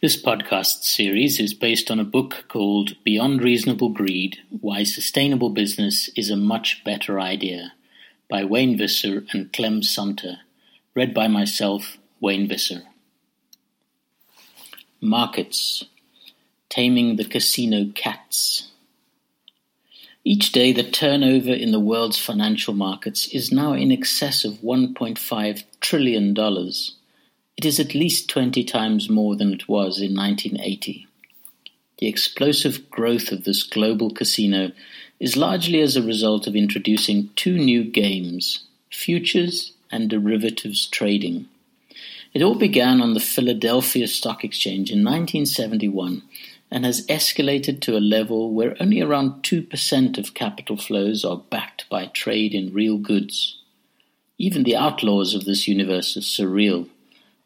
This podcast series is based on a book called Beyond Reasonable Greed Why Sustainable Business is a Much Better Idea by Wayne Visser and Clem Sunter, read by myself, Wayne Visser. Markets Taming the Casino Cats. Each day, the turnover in the world's financial markets is now in excess of $1.5 trillion it is at least twenty times more than it was in 1980. The explosive growth of this global casino is largely as a result of introducing two new games, futures and derivatives trading. It all began on the Philadelphia Stock Exchange in 1971 and has escalated to a level where only around 2% of capital flows are backed by trade in real goods. Even the outlaws of this universe are surreal.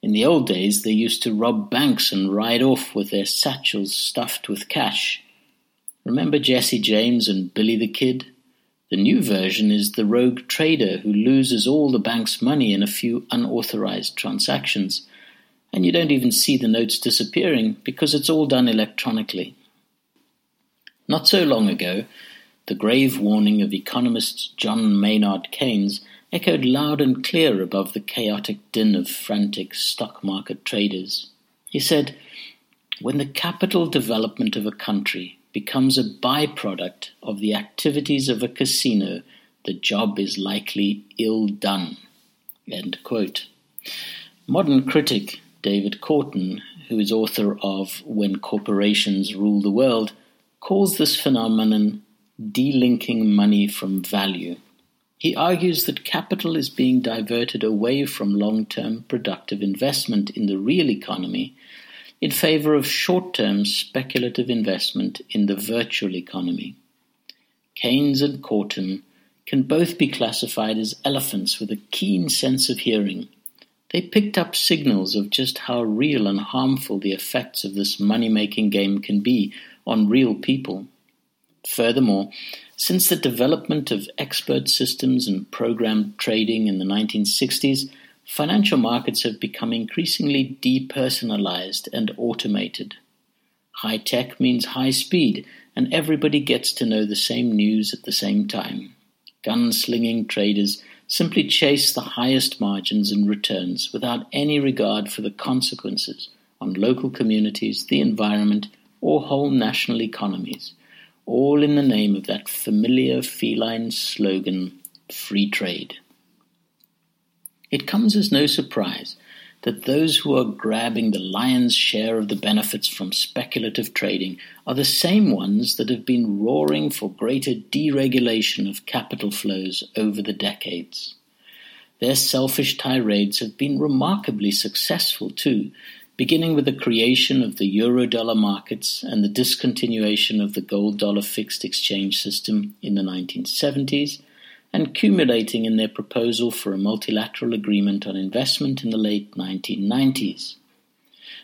In the old days they used to rob banks and ride off with their satchels stuffed with cash. Remember Jesse James and Billy the Kid? The new version is the rogue trader who loses all the bank's money in a few unauthorized transactions, and you don't even see the notes disappearing because it's all done electronically. Not so long ago, the grave warning of economist John Maynard Keynes echoed loud and clear above the chaotic din of frantic stock market traders. He said, When the capital development of a country becomes a byproduct of the activities of a casino, the job is likely ill done. Modern critic David Korten, who is author of When Corporations Rule the World, calls this phenomenon delinking money from value. He argues that capital is being diverted away from long-term productive investment in the real economy in favor of short-term speculative investment in the virtual economy. Keynes and Korten can both be classified as elephants with a keen sense of hearing. They picked up signals of just how real and harmful the effects of this money-making game can be on real people. Furthermore, since the development of expert systems and programmed trading in the 1960s, financial markets have become increasingly depersonalized and automated. High tech means high speed, and everybody gets to know the same news at the same time. Gunslinging traders simply chase the highest margins and returns without any regard for the consequences on local communities, the environment, or whole national economies all in the name of that familiar feline slogan, free trade. It comes as no surprise that those who are grabbing the lion's share of the benefits from speculative trading are the same ones that have been roaring for greater deregulation of capital flows over the decades. Their selfish tirades have been remarkably successful too, beginning with the creation of the eurodollar markets and the discontinuation of the gold dollar fixed exchange system in the 1970s, and culminating in their proposal for a multilateral agreement on investment in the late 1990s.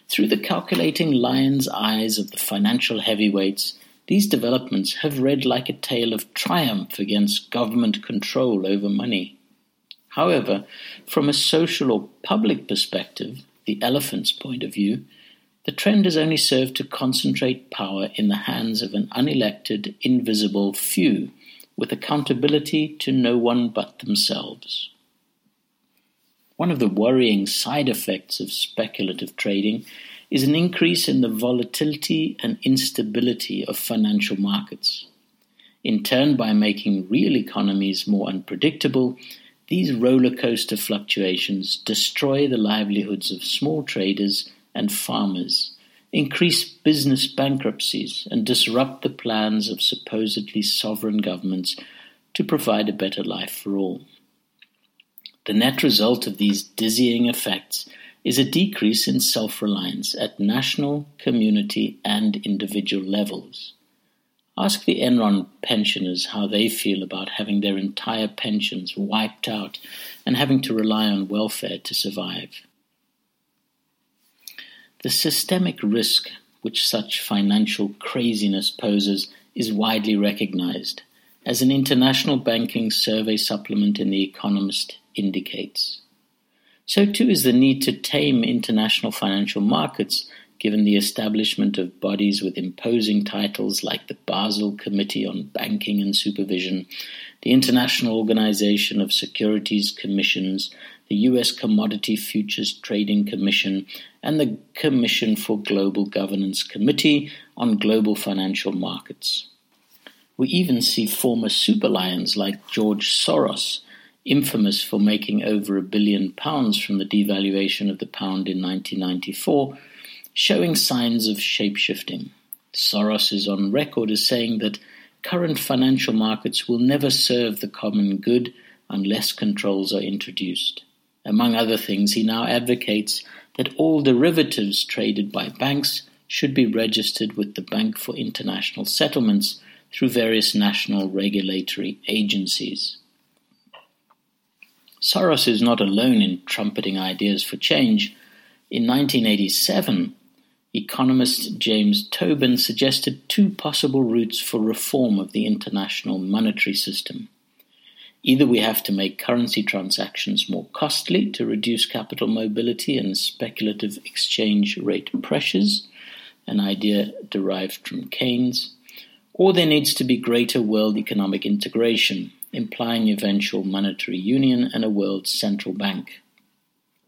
Through the calculating lion's eyes of the financial heavyweights, these developments have read like a tale of triumph against government control over money. However, from a social or public perspective, the elephant's point of view, the trend has only served to concentrate power in the hands of an unelected, invisible few, with accountability to no one but themselves. One of the worrying side effects of speculative trading is an increase in the volatility and instability of financial markets. In turn, by making real economies more unpredictable, these roller coaster fluctuations destroy the livelihoods of small traders and farmers, increase business bankruptcies, and disrupt the plans of supposedly sovereign governments to provide a better life for all. The net result of these dizzying effects is a decrease in self reliance at national, community, and individual levels. Ask the Enron pensioners how they feel about having their entire pensions wiped out and having to rely on welfare to survive. The systemic risk which such financial craziness poses is widely recognized, as an international banking survey supplement in The Economist indicates. So too is the need to tame international financial markets given the establishment of bodies with imposing titles like the Basel Committee on Banking and Supervision, the International Organization of Securities Commissions, the U.S. Commodity Futures Trading Commission, and the Commission for Global Governance Committee on Global Financial Markets. We even see former super lions like George Soros, infamous for making over a billion pounds from the devaluation of the pound in 1994, showing signs of shapeshifting. Soros is on record as saying that current financial markets will never serve the common good unless controls are introduced. Among other things, he now advocates that all derivatives traded by banks should be registered with the Bank for International Settlements through various national regulatory agencies. Soros is not alone in trumpeting ideas for change. In 1987, economist James Tobin suggested two possible routes for reform of the international monetary system. Either we have to make currency transactions more costly to reduce capital mobility and speculative exchange rate pressures, an idea derived from Keynes, or there needs to be greater world economic integration, implying eventual monetary union and a world central bank.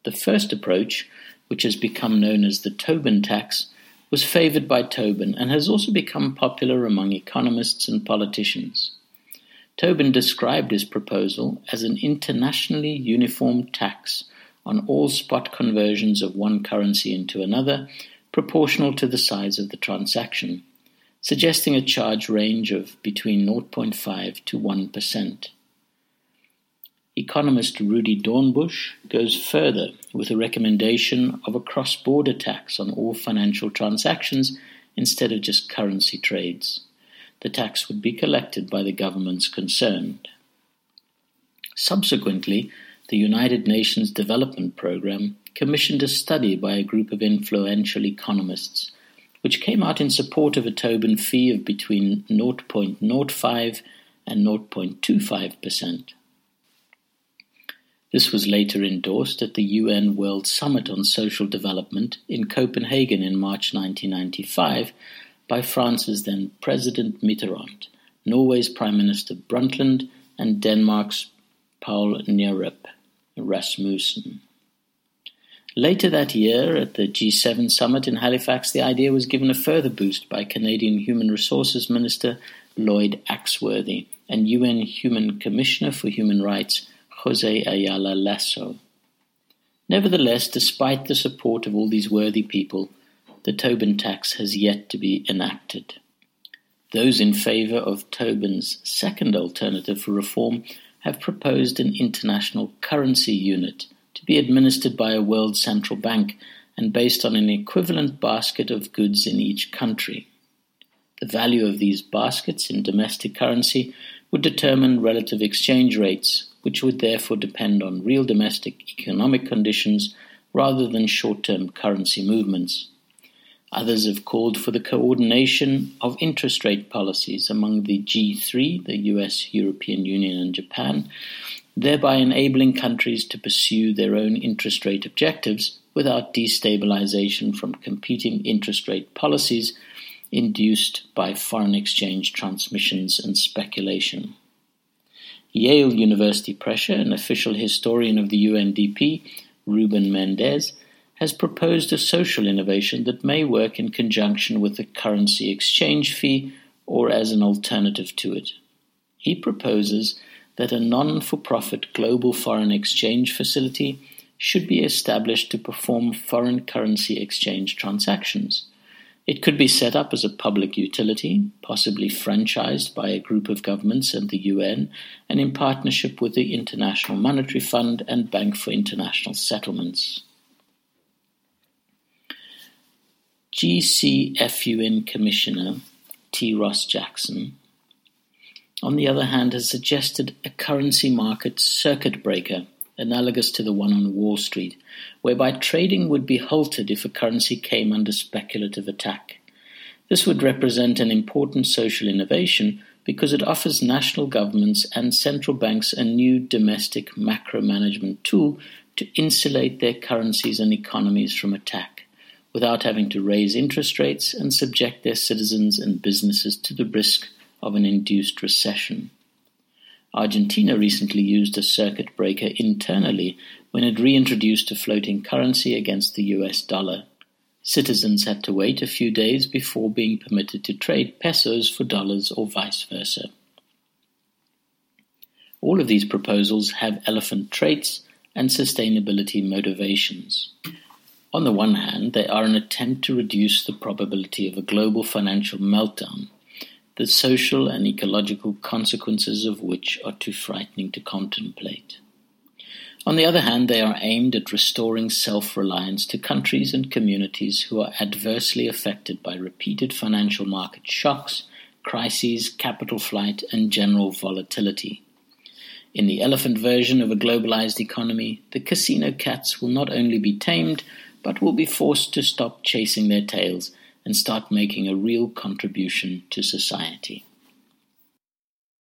The first approach, which has become known as the Tobin tax, was favored by Tobin and has also become popular among economists and politicians. Tobin described his proposal as an internationally uniform tax on all spot conversions of one currency into another, proportional to the size of the transaction, suggesting a charge range of between 0.5 to 1%. Economist Rudi Dornbusch goes further with a recommendation of a cross border tax on all financial transactions instead of just currency trades the tax would be collected by the governments concerned. Subsequently, the United Nations Development Programme commissioned a study by a group of influential economists, which came out in support of a Tobin fee of between 0.05 and 0.25%. This was later endorsed at the UN World Summit on Social Development in Copenhagen in March 1995 by France's then President Mitterrand, Norway's Prime Minister Brundtland, and Denmark's Poul Nyrup Rasmussen. Later that year, at the G7 summit in Halifax, the idea was given a further boost by Canadian Human Resources Minister Lloyd Axworthy and UN Human Commissioner for Human Rights Jose Ayala Lasso. Nevertheless, despite the support of all these worthy people, the Tobin tax has yet to be enacted. Those in favour of Tobin's second alternative for reform have proposed an international currency unit to be administered by a world central bank and based on an equivalent basket of goods in each country. The value of these baskets in domestic currency would determine relative exchange rates, which would therefore depend on real domestic economic conditions rather than short term currency movements. Others have called for the coordination of interest rate policies among the G3, the US, European Union, and Japan, thereby enabling countries to pursue their own interest rate objectives without destabilization from competing interest rate policies induced by foreign exchange transmissions and speculation. Yale University Press, an official historian of the UNDP, Ruben Mendez, has proposed a social innovation that may work in conjunction with the currency exchange fee or as an alternative to it. He proposes that a non for profit global foreign exchange facility should be established to perform foreign currency exchange transactions. It could be set up as a public utility, possibly franchised by a group of governments and the UN, and in partnership with the International Monetary Fund and Bank for International Settlements. GCFUN Commissioner T. Ross Jackson, on the other hand, has suggested a currency market circuit breaker analogous to the one on Wall Street, whereby trading would be halted if a currency came under speculative attack. This would represent an important social innovation because it offers national governments and central banks a new domestic macro management tool to insulate their currencies and economies from attack without having to raise interest rates and subject their citizens and businesses to the risk of an induced recession. Argentina recently used a circuit breaker internally when it reintroduced a floating currency against the US dollar. Citizens had to wait a few days before being permitted to trade pesos for dollars or vice versa. All of these proposals have elephant traits and sustainability motivations. On the one hand, they are an attempt to reduce the probability of a global financial meltdown, the social and ecological consequences of which are too frightening to contemplate. On the other hand, they are aimed at restoring self-reliance to countries and communities who are adversely affected by repeated financial market shocks, crises, capital flight, and general volatility. In the elephant version of a globalized economy, the casino cats will not only be tamed, but will be forced to stop chasing their tails and start making a real contribution to society.